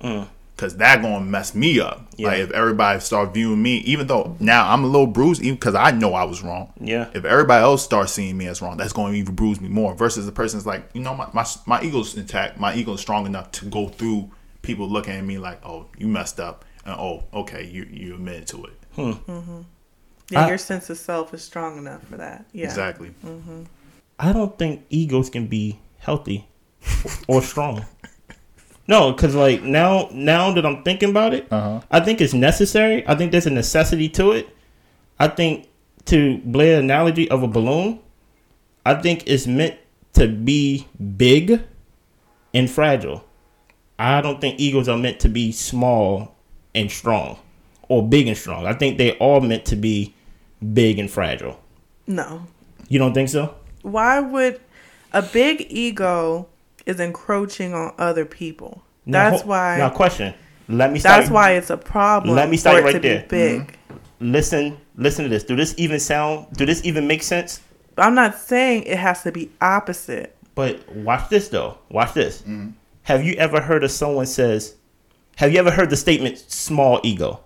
because that going to mess me up. Mm. Yeah. Like if everybody start viewing me, even though now I'm a little bruised, even because I know I was wrong. Yeah. If everybody else starts seeing me as wrong, that's going to even bruise me more. Versus the person's like, you know, my my, my ego's intact. My ego's strong enough to go through people looking at me like, oh, you messed up, and oh, okay, you you admitted to it. Yeah, I- your sense of self is strong enough for that. Yeah. Exactly. I don't think egos can be healthy or strong. No, because like now, now that I'm thinking about it, Uh-huh. I think it's necessary. I think there's a necessity to it. I think to Blair analogy of a balloon, I think it's meant to be big and fragile. I don't think egos are meant to be small and strong, or big and strong. I think they all meant to be big and fragile. No. You don't think so? Why would a big ego is encroaching on other people? Now, That's ho- why. Now, question. Let me start. that's why it's a problem. Let me start for it right to there. Be big. Mm-hmm. Listen, listen to this. Do this even sound? Do this even make sense? I'm not saying it has to be opposite. But watch this though. Watch this. Mm-hmm. Have you ever heard of someone says? Have you ever heard the statement "small ego"?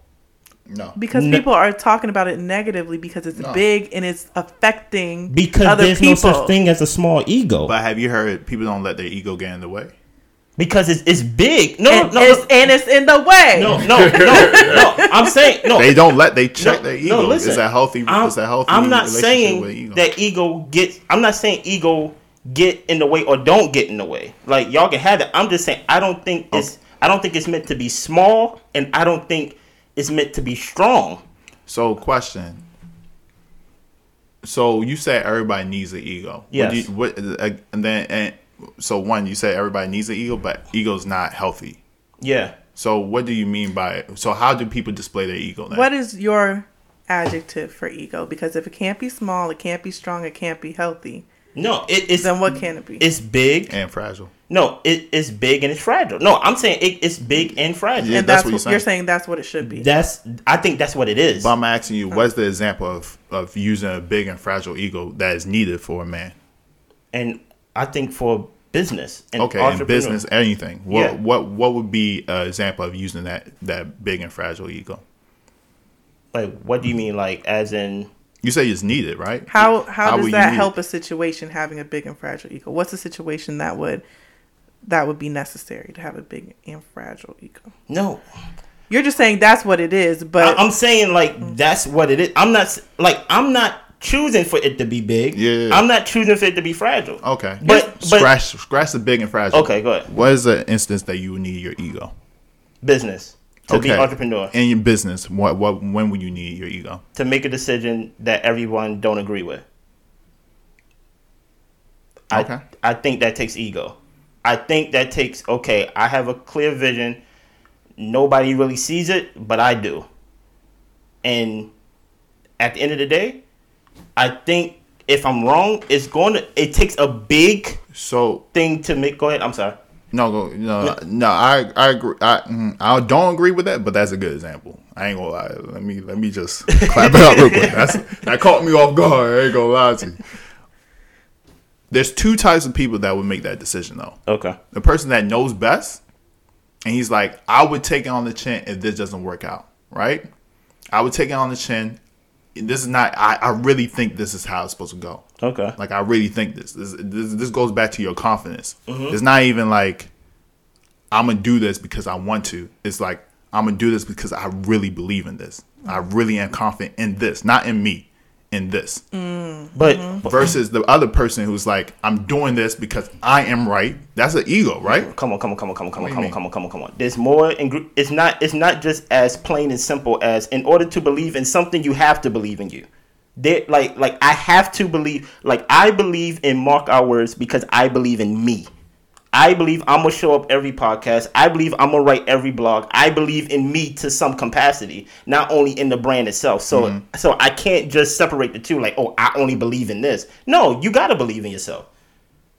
No. Because No. people are talking about it negatively because it's No. big and it's affecting Because other there's people. no such thing as a small ego. But have you heard people don't let their ego get in the way? because it's it's big. No, and, no, it's, no, and it's in the way. no, no, no, no. I'm saying no. They don't let they check No, their no, ego. listen. is that healthy? I'm, is that healthy? I'm not saying with ego? that ego gets. I'm not saying ego get in the way or don't get in the way. Like y'all can have it. I'm just saying I don't think it's. I don't think it's meant to be small, and I don't think it's meant to be strong. So, question. So you said everybody needs an ego. Yes. do you- What, uh, and then and so one, you say everybody needs an ego, but ego's not healthy. Yeah. So what do you mean by? it? So how do people display their ego? Then? What is your adjective for ego because if it can't be small, it can't be strong, it can't be healthy. No, it, it's Then what can it be? it's big. and fragile. No, it, it's big and it's fragile. No, I'm saying it, it's big and fragile. Yeah, and that's that's, what what you're saying. you're saying. saying. That's what it should be. That's I think that's what it is. But I'm asking you, what's the example of, of using a big and fragile ego that is needed for a man? and I think for business and Okay, in business, anything. What Yeah. what what would be an example of using that that big and fragile ego? like what do you mean? Like as in You say it's needed, right? how how, How does that help it? a situation having a big and fragile ego? What's a situation that would that would be necessary to have a big and fragile ego? no, You're just saying that's what it is, but I, am saying like that's what it is. I'm not like I'm not choosing for it to be big. Yeah. I'm not choosing for it to be fragile. Okay, But- but- scratch scratch the big and fragile. Okay, go ahead. What is the instance that you would need your ego? Business to be Okay. entrepreneur In your business, what what when would you need your ego? to make a decision that everyone don't agree with. I, Okay. I think that takes ego. I think that takes okay. I have a clear vision. Nobody really sees it, but I do. And at the end of the day, I think if I'm wrong, it's going to. It takes a big So thing to make. Go ahead. I'm sorry. No, no, no. I I agree. I mm, I don't agree with that, but that's a good example. I ain't gonna lie. Let me let me just clap it up real quick. That's that caught me off guard. I ain't gonna lie to you. There's two types of people that would make that decision though. Okay. the person that knows best and he's like i would take it on the chin if this doesn't work out right i would take it on the chin this is not i, I really think this is how it's supposed to go Okay. like i really think this this this, this goes back to your confidence mm-hmm. it's not even like i'm gonna do this because i want to it's like i'm gonna do this because i really believe in this i really am confident in this not in me in this mm. mm-hmm. But versus the other person who's like i'm doing this because i am right that's an ego right come on, come on, come on, come on, come on, come on, come on, come on, come on. There's more. Ingre- it's not. It's not just as plain and simple as in order to believe in something, you have to believe in you. There, like, like I have to believe. Like I believe in mark our words because I believe in me. I believe I'm gonna show up every podcast. I believe I'm gonna write every blog. I believe in me to some capacity, not only in the brand itself. So, Mm-hmm. so I can't just separate the two. Like, oh, I only believe in this. No, you gotta believe in yourself.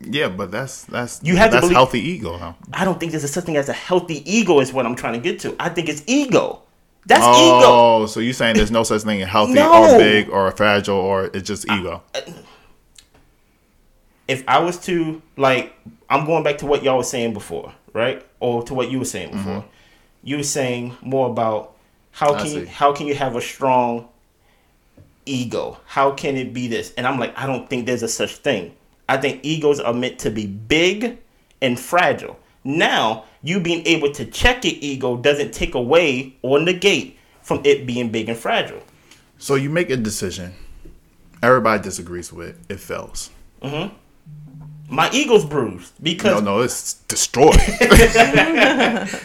Yeah, but that's that's You have to that's believe- healthy ego, huh? I don't think there's a such thing as a healthy ego. Is what I'm trying to get to. I think it's ego. That's ego. Oh, so you're saying there's no such thing as healthy No. or big or fragile or it's just ego? If I was to like, I'm going back to what y'all was saying before, right? Or to what you were saying before. Mm-hmm. You were saying more about how I can you how can you have a strong ego? How can it be this? And I'm like, I don't think there's a such thing. I think egos are meant to be big and fragile. Now, you being able to check your ego doesn't take away or negate from it being big and fragile. So you make a decision, everybody disagrees with it, it fails. Mhm. My ego's bruised because No, no, it's destroyed.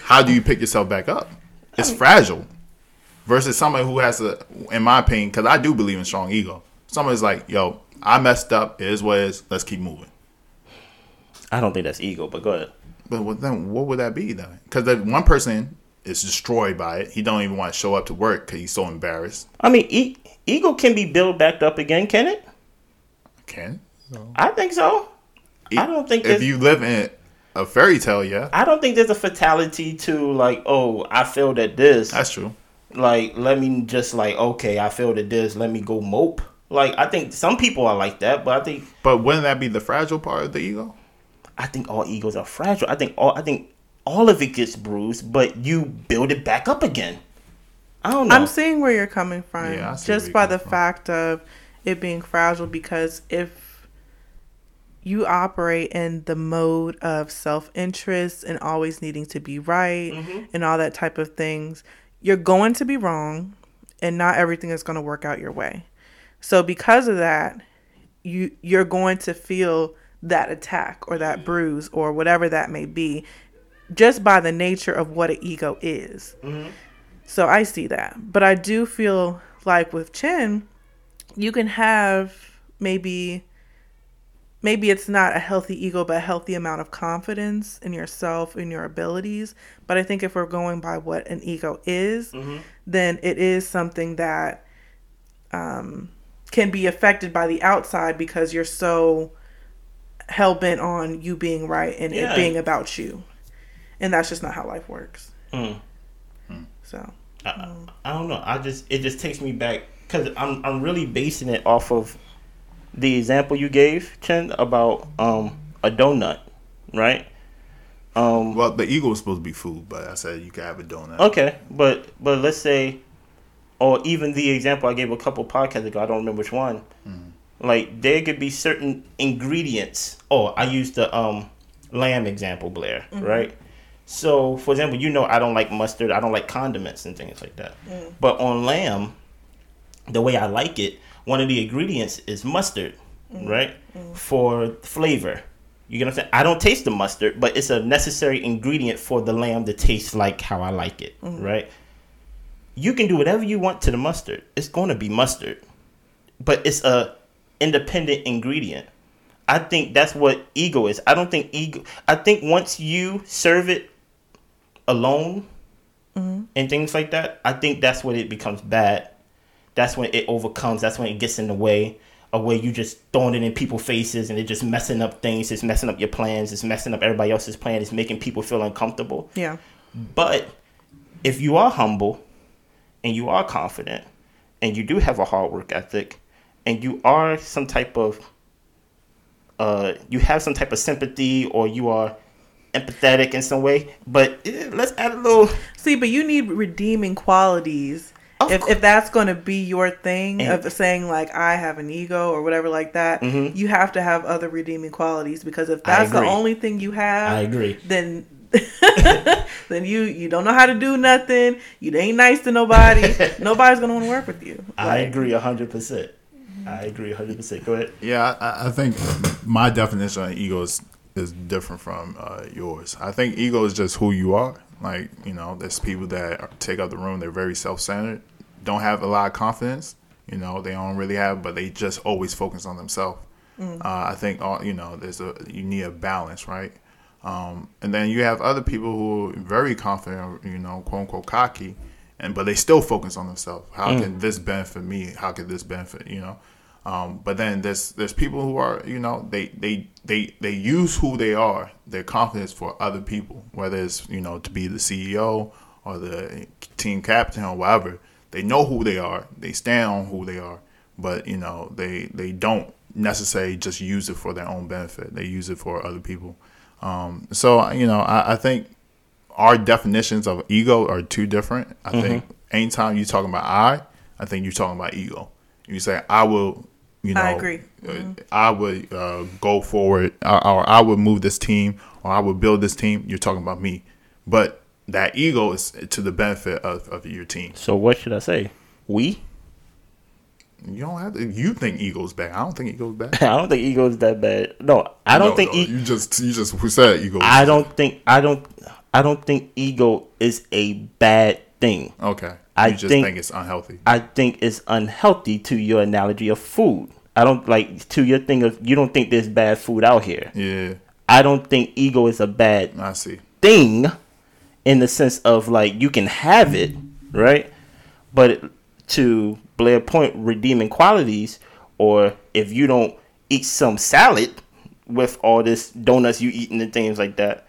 How do you pick yourself back up? It's fragile. Versus somebody who has a, in my opinion, because I do believe in strong ego. Somebody's like, yo, I messed up. It is what it is. Let's keep moving. I don't think that's ego, but go ahead. But what then? What would that be then? Because one person is destroyed by it. He don't even want to show up to work because he's so embarrassed. I mean, e- ego can be built back up again, can it? Can I think so. I don't think if you live in a fairy tale, yeah, I don't think there's a fatality to like, oh, I failed at this. that's true. like, let me just like, okay, I failed at this. Let me go mope. Like, I think some people are like that, but I think But wouldn't that be the fragile part of the ego? I think all egos are fragile. I think all I think all of it gets bruised, but you build it back up again. I don't know. I'm seeing where you're coming from Yeah, I see where just you're by the from. fact of it being fragile because if you operate in the mode of self-interest and always needing to be right Mm-hmm. and all that type of things, you're going to be wrong and not everything is going to work out your way. So because of that, you you're going to feel that attack or that mm-hmm. bruise or whatever that may be just by the nature of what an ego is. Mm-hmm. So I see that. But I do feel like with Chin, you can have maybe maybe it's not a healthy ego but a healthy amount of confidence in yourself in your abilities but i think if we're going by what an ego is mm-hmm. then it is something that um, can be affected by the outside because you're so hell bent on you being right and Yeah. it being about you, and that's just not how life works. Mm. So I, I don't know. I just it just takes me back because I'm I'm really basing it off of the example you gave, Chen, about um a donut, right? Um, Well, the eagle was supposed to be food, but I said you could have a donut. okay, but but let's say, or even the example I gave a couple podcasts ago. I don't remember which one. Like there could be certain ingredients. Oh, I used the um lamb example, Blair, mm-hmm. right? So, for example, you know I don't like mustard. I don't like condiments and things like that. Mm. But on lamb, the way I like it, one of the ingredients is mustard, mm. right? Mm. For flavor. You get what I'm saying? I don't taste the mustard, but it's a necessary ingredient for the lamb to taste like how I like it, mm-hmm. right? You can do whatever you want to the mustard. It's going to be mustard. But it's a independent ingredient. I think that's what ego is. I don't think ego I think once you serve it alone mm-hmm. and things like that, I think that's when it becomes bad. That's when it overcomes. That's when it gets in the way of where you just throwing it in people's faces and it just messing up things. It's messing up your plans. It's messing up everybody else's plan. It's making people feel uncomfortable. yeah, But if you are humble and you are confident and you do have a hard work ethic and you are some type of uh you have some type of sympathy or you are empathetic in some way, but eh, let's add a little see, but you need redeeming qualities. Of if, if that's going to be your thing And- of saying like I have an ego or whatever like that, Mhm. you have to have other redeeming qualities because if that's the only thing you have, I agree. then then you you don't know how to do nothing. You ain't nice to nobody. Nobody's gonna want to work with you. I agree a hundred percent. I agree hundred percent. Go ahead. Yeah, I, I think my definition of ego is, is different from uh, yours. I think ego is just who you are. Like, you know, there's people that take up the room, they're very self centered, don't have a lot of confidence. You know, they don't really have, but they just always focus on themselves. Uh, I think, all, you know, there's a, you need a balance, right? Um, and then you have other people who are very confident, you know, quote unquote cocky, and but they still focus on themselves. How can this benefit me? How can this benefit you know? Um, but then there's there's people who are you know they they they they use who they are their confidence for other people, whether it's you know to be the CEO or the team captain or whatever. They know who they are. They stand on who they are, but you know they they don't necessarily just use it for their own benefit. They use it for other people. Um, so you know, I, I think our definitions of ego are too different. I think anytime you're talking about I, I think you're talking about ego. You say I will, you know, I agree. uh, I would uh, go forward, or, or I would move this team, or I would build this team. You're talking about me, but that ego is to the benefit of, of your team. So what should I say? We? You don't have to. You think ego's bad? I don't think ego's bad. I don't think ego is that bad. No, I don't No, think no, e- you just you just who said ego. I don't think I don't I don't think ego is a bad thing. okay. You I just think- think, it's unhealthy. I think it's unhealthy to your analogy of food. I don't like to your thing of you don't think there's bad food out here. Yeah, I don't think ego is a bad I see. thing in the sense of like you can have it, right? But to Blair point, redeeming qualities, or if you don't eat some salad with all this donuts you eating and things like that,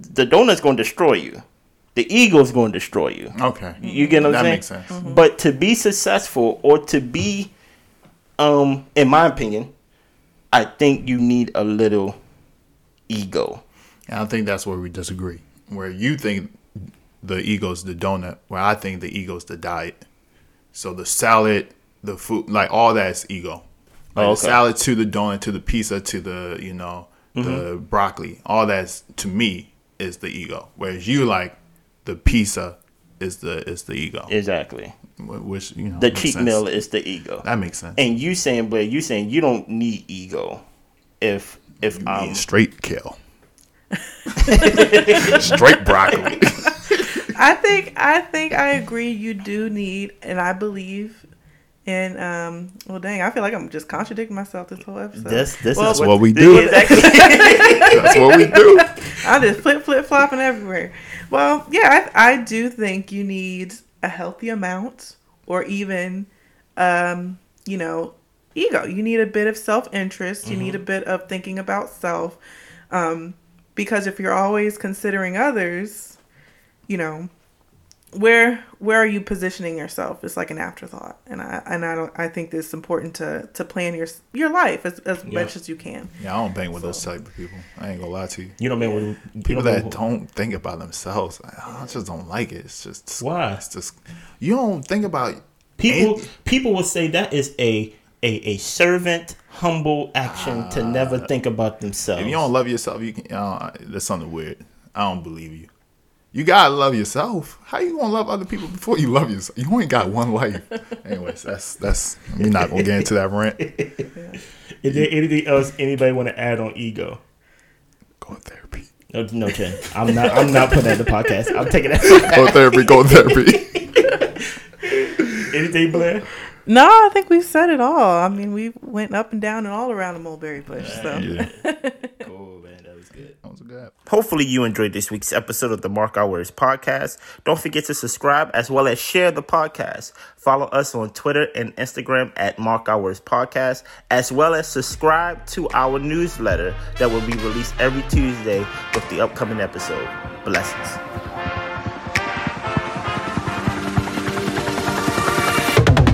the donut's going to destroy you. The ego's going to destroy you. Okay, You get what I'm that saying? makes sense. But to be successful or to be, um, in my opinion, I think you need a little ego. And I think that's where we disagree. Where you think the ego's the donut, where I think the ego's the diet. So the salad, the food, like all that's ego. Like Oh, the salad to the donut to the pizza to the you know the Mm-hmm. broccoli, all that's to me is the ego. Whereas you like the pizza is the is the ego, Exactly. Which you know The cheat sense. meal is the ego. That makes sense. And you saying, but you saying you don't need ego if if I um mean, straight kale, straight broccoli. I think I think I agree. You do need, and I believe. And um, well, dang, I feel like I'm just contradicting myself this whole episode. this this Well, is That's what we do. Exactly. That's what we do. I'm just flip flip flopping everywhere. Well, yeah, I, I do think you need a healthy amount, or even um, you know, ego. You need a bit of self interest. You need a bit of thinking about self. Um, because if you're always considering others, you know, where where are you positioning yourself? It's like an afterthought, and I and I don't. I think it's important to to plan your your life as as Yeah. much as you can. Yeah, I don't bang with those type of people. I ain't gonna lie to you. You know what I mean? When, People you know, that don't think about themselves, I I just don't like it. It's just Why? It's just you don't think about People And- people will say that is a a, a servant humble action to never think about themselves. If you don't love yourself, you can. Uh, there's something weird. I don't believe you. You gotta love yourself. How you gonna love other people before you love yourself? You only got one life. Anyways, that's that's. We're not gonna get into that rant. Is there anything else anybody want to add on ego? Go to therapy. No, no, Chen. I'm not. I'm not putting that in the podcast. I'm taking that. Go to therapy. Go to therapy. Anything, Blair? No, I think we've said it all. I mean, we went up and down and all around the mulberry bush. So Yeah, Cool, good. good. Hopefully, you enjoyed this week's episode of the Mark Our Words podcast. Don't forget to subscribe as well as share the podcast. Follow us on Twitter and Instagram at Mark Our Words podcast, as well as subscribe to our newsletter that will be released every Tuesday with the upcoming episode. Blessings.